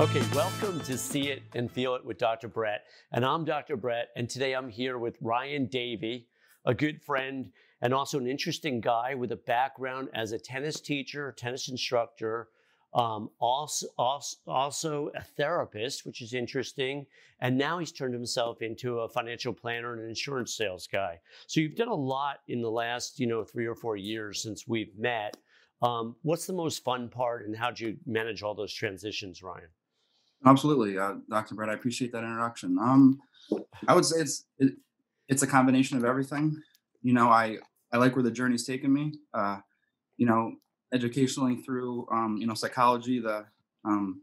Okay, welcome to See It and Feel It with Dr. Brett. And I'm Dr. Brett, and today I'm here with Ryan Davi, a good friend and also an interesting guy with a background as a tennis teacher, tennis instructor, um, also, also, a therapist, which is interesting. And now he's turned himself into a financial planner and an insurance sales guy. So you've done a lot in the last, you know, three or four years since we've met. Um, what's the most fun part, and how do you manage all those transitions, Ryan? Absolutely, uh, Dr. Brett. I appreciate that introduction. Um, I would say it's it, it's a combination of everything. You know, I I like where the journey's taken me. Uh, you know, educationally through um, you know psychology, the um,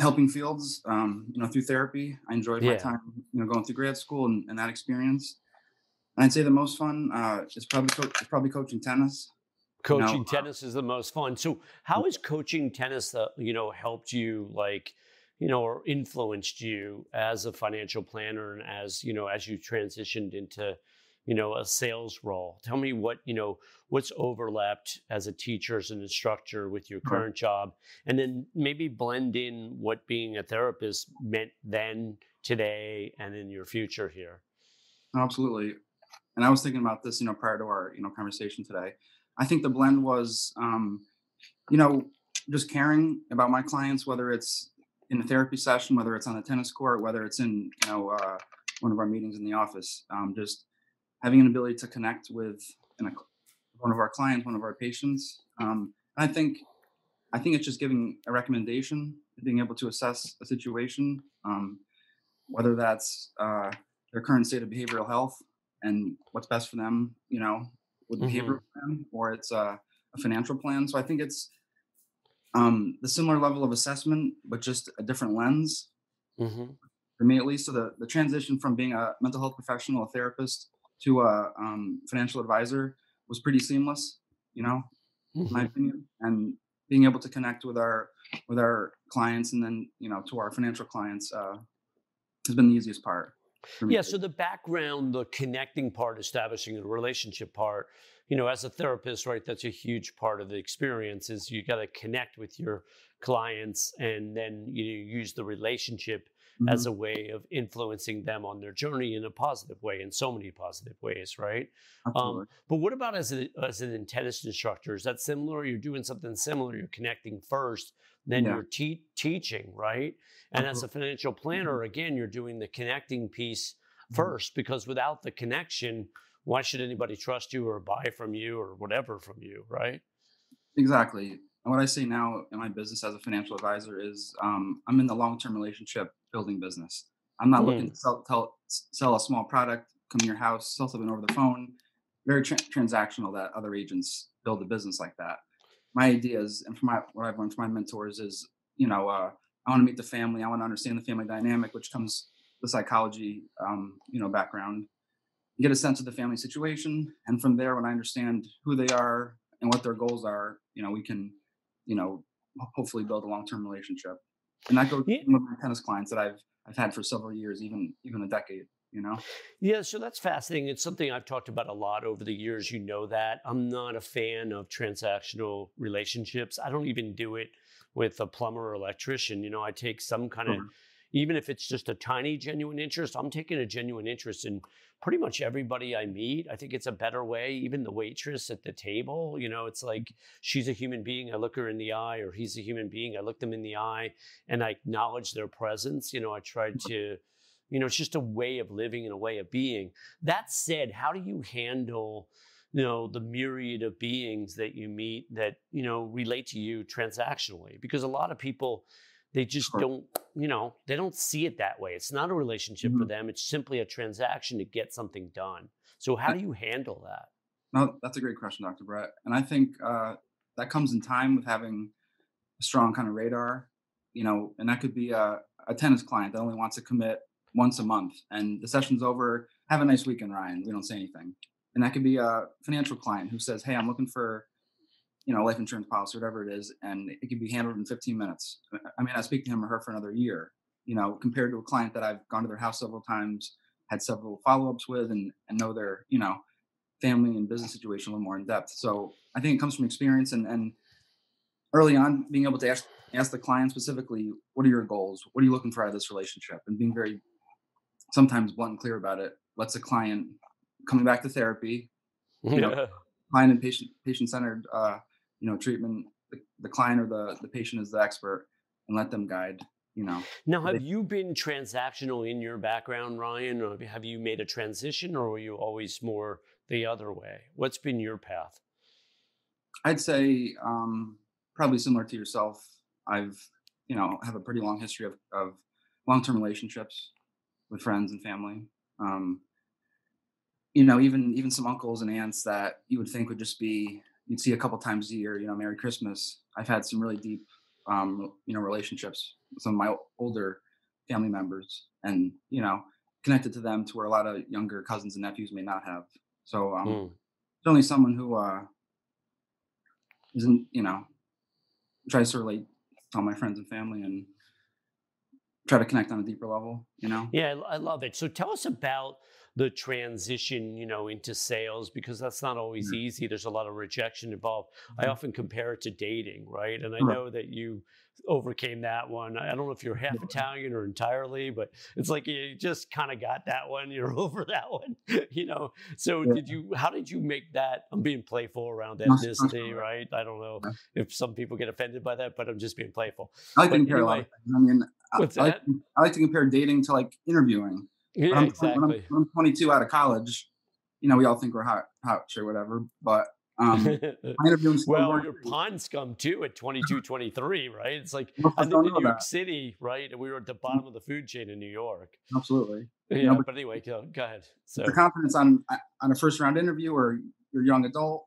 helping fields. Um, you know, through therapy. I enjoyed my time. You know, going through grad school and, and that experience. And I'd say the most fun uh, is probably co- is probably coaching tennis. Coaching uh, tennis is the most fun so how has coaching tennis uh, you know helped you like you know or influenced you as a financial planner and as you know as you transitioned into you know a sales role tell me what you know what's overlapped as a teacher as an instructor with your current job and then maybe blend in what being a therapist meant then today and in your future here Absolutely. And I was thinking about this, you know, prior to our, you know, conversation today. I think the blend was, um, you know, just caring about my clients, whether it's in a therapy session, whether it's on a tennis court, whether it's in, you know, uh, one of our meetings in the office. Um, just having an ability to connect with an, one of our clients, one of our patients. Um, I think, I think it's just giving a recommendation, being able to assess a situation, um, whether that's uh, their current state of behavioral health and what's best for them, you know, with Mhm. behavioral plan, or it's a, a financial plan. So I think it's um, the similar level of assessment, but just a different lens hmm for me at least. So the, the transition from being a mental health professional, a therapist, to a um, financial advisor was pretty seamless, you know, in my opinion. And being able to connect with our with our clients and then you know to our financial clients uh, has been the easiest part. Yeah, so the background, the connecting part, establishing the relationship part, you know, as a therapist, right, that's a huge part of the experience is you got to connect with your clients and then you know, use the relationship as Mhm. a way of influencing them on their journey in a positive way, in so many positive ways, right? Um, but what about as, a, as an tennis instructor? Is that similar? You're doing something similar. You're connecting first, then Yeah. you're te- teaching, right? And as a financial planner, again, you're doing the connecting piece Mhm. first because without the connection, why should anybody trust you or buy from you or whatever from you, right? Exactly. And what I say now in my business as a financial advisor is um, I'm in the long term relationship building business. I'm not looking Mm. to sell, tell, sell a small product, come to your house, sell something over the phone. Very tra- transactional that other agents build a business like that. My ideas and from my, what I've learned from my mentors is, you know, uh, I want to meet the family. I want to understand the family dynamic, which comes the psychology, um, you know, background. Get a sense of the family situation, and from there, when I understand who they are and what their goals are, you know, we can, you know, hopefully build a long-term relationship. And that goes Yeah. with my tennis clients that I've I've had for several years, even even a decade. You know, Yeah, so that's fascinating. It's something I've talked about a lot over the years. You know that. I'm not a fan of transactional relationships. I don't even do it with a plumber or electrician. You know, I take some kind of, Sure. Even if it's just a tiny genuine interest, I'm taking a genuine interest in pretty much everybody I meet. I think it's a better way. Even the waitress at the table, you know, it's like she's a human being. I look her in the eye, or he's a human being. I look them in the eye and I acknowledge their presence. You know, I try mm. to you know, it's just a way of living and a way of being. That said, how do you handle, you know, the myriad of beings that you meet that, you know, relate to you transactionally? Because a lot of people, they just Sure. don't, you know, they don't see it that way. It's not a relationship for Mhm. them. It's simply a transaction to get something done. So how do you handle that? no, that's a great question, Dr. Brett. And I think uh, that comes in time with having a strong kind of radar. You know, and that could be a, a tennis client that only wants to commit once a month, and the session's over. Have a nice weekend, Ryan. We don't say anything. And that could be a financial client who says, "Hey, I'm looking for." You know, life insurance policy, whatever it is, and it can be handled in 15 minutes. I mean, I speak to him or her for another year. You know, compared to a client that I've gone to their house several times, had several follow-ups with, and and know their you know family and business situation a little more in depth. So I think it comes from experience and and early on being able to ask ask the client specifically, what are your goals? What are you looking for out of this relationship? And being very sometimes blunt and clear about it lets the client coming back to therapy, you know, client and patient patient centered uh, you know, treatment. The, the client or the the patient is the expert, and let them guide. You know. Now, have you been transactional in your background, Ryan, or have you made a transition, or were you always more the other way? What's been your path? I'd say um, probably similar to yourself. I've, you know, have a pretty long history of, of long-term relationships with friends and family. Um, you know, even even some uncles and aunts that you would think would just be you'd see a couple times a year. You know, Merry Christmas. I've had some really deep, um, you know, relationships with some of my older family members, and you know, connected to them to where a lot of younger cousins and nephews may not have. So, um, mm. certainly someone who uh, isn't, you know, tries to relate to all my friends and family and try to connect on a deeper level, you know? Yeah, I love it. So tell us about the transition, you know, into sales because that's not always mm-hmm. easy. There's a lot of rejection involved. Mm-hmm. I often compare it to dating, right? And I know that you overcame that one. I don't know if you're half Italian or entirely, but it's like you just kind of got that one. You're over that one, you know. So yeah. did you? How did you make that? I'm being playful around ethnicity, right? I don't know if some people get offended by that, but I'm just being playful. I like but to compare anyway, I mean, What's I, that? I like to compare dating to like interviewing. Yeah, I'm, exactly. When I'm, when I'm, 22 out of college, you know, we all think we're hot, hot or whatever, but um, well, you're pond scum too at 22, 23, right? It's like I think in New York that. City, right? And we were at the bottom of the food chain in New York. Absolutely. Yeah, you know, but, but, anyway, go, go, ahead. So the confidence on on a first round interview or you're young adult,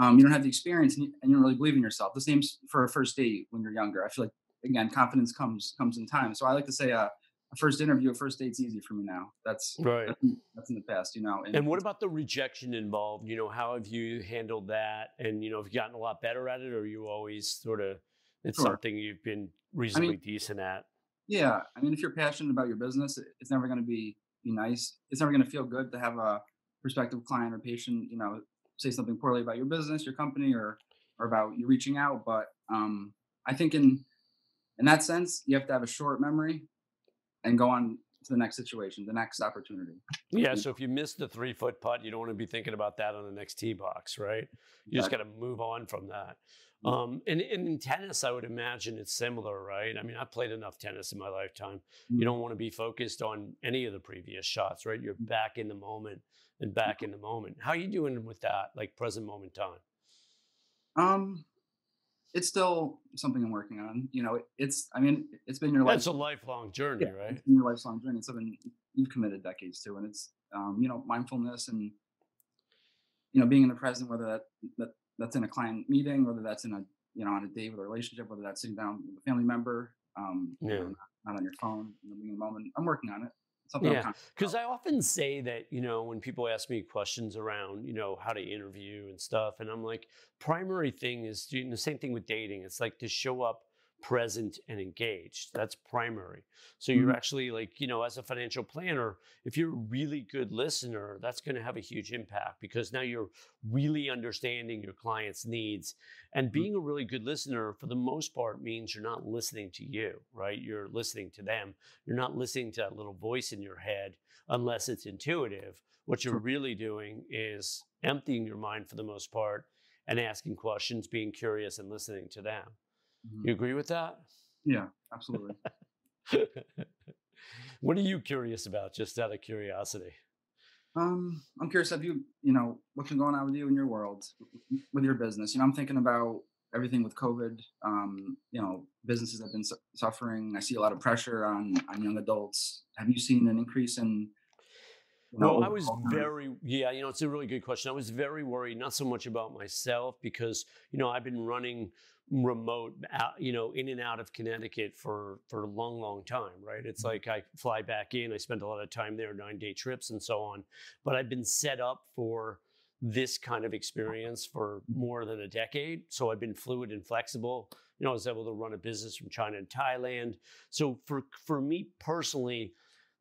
um, you don't have the experience and you, and you don't really believe in yourself. The same for a first date when you're younger. I feel like again, confidence comes comes in time. So I like to say, uh, a first interview, a first date's easy for me now. That's right. That's, that's in the past, you know. And, and, what about the rejection involved? You know, how have you handled that? And you know, have you gotten a lot better at it, or you always sort of it's sure. something you've been reasonably I mean, decent at? Yeah, I mean, if you're passionate about your business, it's never going to be be nice. It's never going to feel good to have a prospective client or patient, you know, say something poorly about your business, your company, or or about you reaching out. But um, I think in in that sense, you have to have a short memory and go on to the next situation, the next opportunity. Yeah. So if you miss the three foot putt, you don't want to be thinking about that on the next tee box, right? You exactly. just got to move on from that. Um, and, and, in tennis, I would imagine it's similar, right? I mean, I've played enough tennis in my lifetime. Mm-hmm. You don't want to be focused on any of the previous shots, right? You're back in the moment and back in the moment. How are you doing with that, like present moment time? Um, it's still something I'm working on. You know, it's I mean, it's been your life. It's a lifelong journey, yeah, right? It's been your lifelong journey. It's something you've committed decades to, and it's um, you know mindfulness and you know being in the present, whether that, that that's in a client meeting, whether that's in a you know on a date with a relationship, whether that's sitting down with a family member, um, yeah. You know, not, not, on your phone, you know, being in the moment. I'm working on it something yeah because i often say that you know when people ask me questions around you know how to interview and stuff and i'm like primary thing is doing the same thing with dating it's like to show up present and engaged. That's primary. So you're mm-hmm. actually like, you know, as a financial planner, if you're a really good listener, that's going to have a huge impact because now you're really understanding your client's needs. And mm-hmm. being a really good listener, for the most part, means you're not listening to you, right? You're listening to them. You're not listening to that little voice in your head unless it's intuitive. What you're really doing is emptying your mind for the most part and asking questions, being curious, and listening to them. Mm-hmm. You agree with that? Yeah, absolutely. what are you curious about, just out of curiosity? Um, I'm curious. Have you, you know, what's been going on with you in your world, with your business? You know, I'm thinking about everything with COVID. Um, you know, businesses have been su- suffering. I see a lot of pressure on on young adults. Have you seen an increase in? Well, I was very, yeah, you know, it's a really good question. I was very worried, not so much about myself because, you know, I've been running remote out, you know in and out of connecticut for for a long long time right it's mm-hmm. like i fly back in i spend a lot of time there nine day trips and so on but i've been set up for this kind of experience for more than a decade so i've been fluid and flexible you know i was able to run a business from china and thailand so for for me personally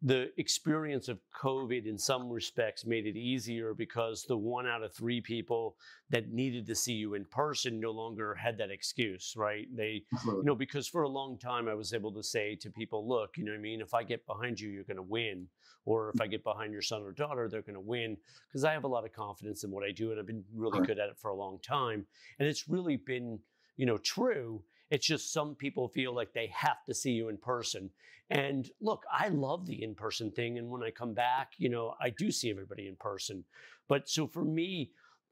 the experience of COVID in some respects made it easier because the one out of three people that needed to see you in person no longer had that excuse, right? They, you know, because for a long time I was able to say to people, look, you know what I mean? If I get behind you, you're going to win. Or if I get behind your son or daughter, they're going to win because I have a lot of confidence in what I do and I've been really good at it for a long time. And it's really been, you know, true. It's just some people feel like they have to see you in person. And look, I love the in person thing. And when I come back, you know, I do see everybody in person. But so for me,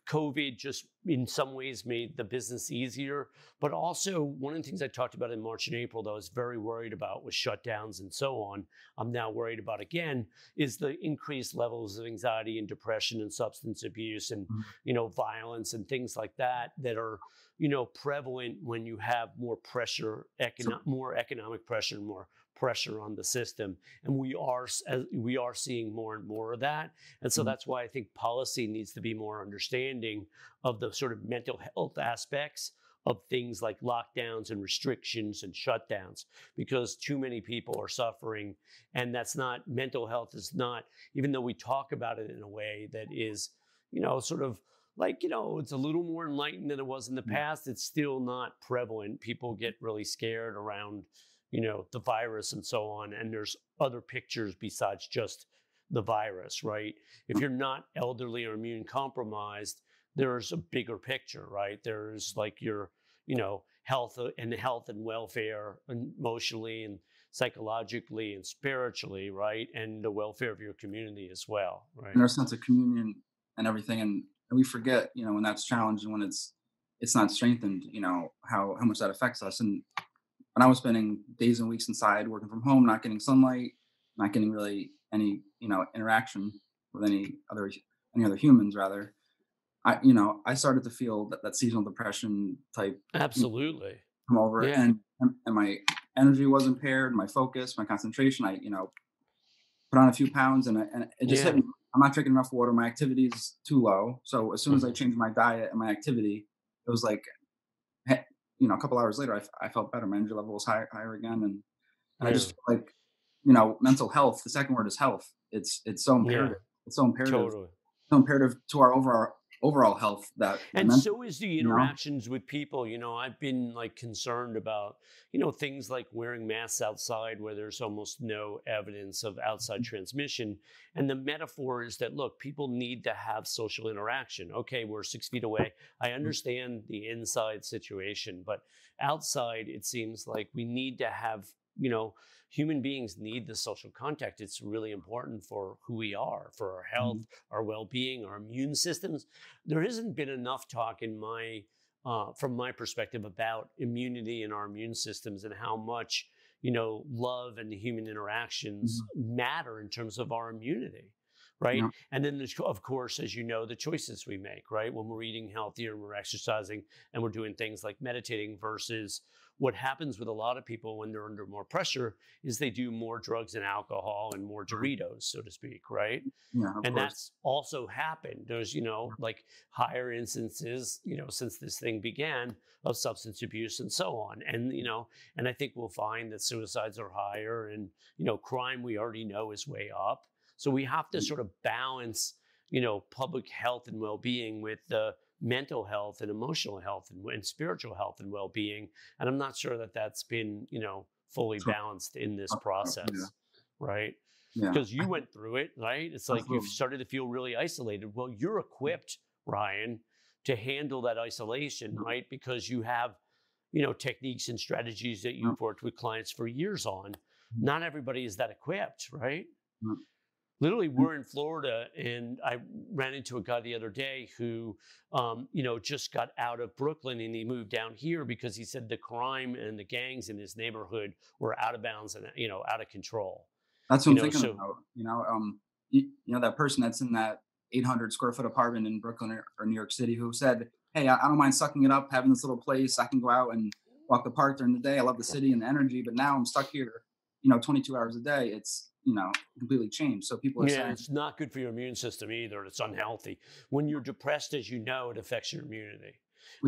COVID just in some ways made the business easier. But also, one of the things I talked about in March and April that I was very worried about was shutdowns and so on. I'm now worried about again is the increased levels of anxiety and depression and substance abuse and, mm-hmm. you know, violence and things like that that are, you know, prevalent when you have more pressure, econo- more economic pressure, more pressure on the system and we are we are seeing more and more of that and so mm-hmm. that's why i think policy needs to be more understanding of the sort of mental health aspects of things like lockdowns and restrictions and shutdowns because too many people are suffering and that's not mental health is not even though we talk about it in a way that is you know sort of like you know it's a little more enlightened than it was in the mm. past it's still not prevalent people get really scared around you know, the virus and so on. And there's other pictures besides just the virus, right? If you're not elderly or immune compromised, there's a bigger picture, right? There's like your, you know, health uh, and health and welfare emotionally and psychologically and spiritually, right? And the welfare of your community as well, right? And our sense of communion and everything. And, and we forget, you know, when that's challenged and when it's it's not strengthened, you know, how how much that affects us. And when I was spending days and weeks inside working from home, not getting sunlight, not getting really any, you know, interaction with any other any other humans rather, I, you know, I started to feel that, that seasonal depression type absolutely you know, come over yeah. and and my energy was impaired, my focus, my concentration. I, you know, put on a few pounds and, I, and it just yeah. hit me. I'm not drinking enough water. My activity is too low. So as soon as I mm-hmm. changed my diet and my activity, it was like you know, a couple hours later, I, I felt better. My energy level was higher, higher again, and, and yeah. I just like, you know, mental health. The second word is health. It's it's so imperative. Yeah. It's so imperative. Totally. So imperative to our overall overall health that and so is the interactions you know? with people you know i've been like concerned about you know things like wearing masks outside where there's almost no evidence of outside mm-hmm. transmission and the metaphor is that look people need to have social interaction okay we're six feet away i mm-hmm. understand the inside situation but outside it seems like we need to have you know human beings need the social contact. It's really important for who we are, for our health, mm-hmm. our well-being, our immune systems. There hasn't been enough talk in my, uh, from my perspective, about immunity and our immune systems and how much you know love and human interactions mm-hmm. matter in terms of our immunity right? Yeah. And then there's, of course, as you know, the choices we make, right? When we're eating healthier, we're exercising, and we're doing things like meditating versus what happens with a lot of people when they're under more pressure is they do more drugs and alcohol and more Doritos, so to speak, right? Yeah, and course. that's also happened. There's, you know, like higher instances, you know, since this thing began of substance abuse and so on. And, you know, and I think we'll find that suicides are higher and, you know, crime we already know is way up. So we have to mm. sort of balance, you know, public health and well-being with the mental health and emotional health and, and spiritual health and well-being and i'm not sure that that's been you know fully balanced in this process yeah. right? Because yeah. you went through it right? It's like you've started to feel really isolated. Well you're equipped ryan to handle that isolation right? Because you have you know techniques and strategies that you've worked with clients for years on. Mm-hmm. not everybody is that equipped right literally we're in Florida and I ran into a guy the other day who, um, you know, just got out of Brooklyn and he moved down here because he said the crime and the gangs in his neighborhood were out of bounds and, you know, out of control. That's what you I'm know, thinking so, about. You know, um, you, you, know, that person that's in that 800 square foot apartment in Brooklyn or, or New York City who said, Hey, I, I don't mind sucking it up, having this little place. I can go out and walk the park during the day. I love the city and the energy, but now I'm stuck here, you know, 22 hours a day. It's, you know completely changed. So people are yeah, saying it's not good for your immune system either. It's unhealthy. When you're depressed, as you know, it affects your immunity.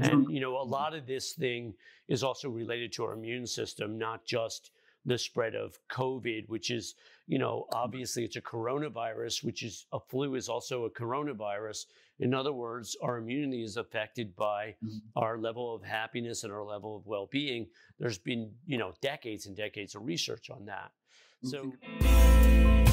and you know, a lot of this thing is also related to our immune system, not just the spread of COVID, which is, you know, obviously it's a coronavirus, which is a flu is also a coronavirus. In other words, our immunity is affected by mm-hmm. our level of happiness and our level of well-being. There's been, you know, decades and decades of research on that. Mm-hmm. So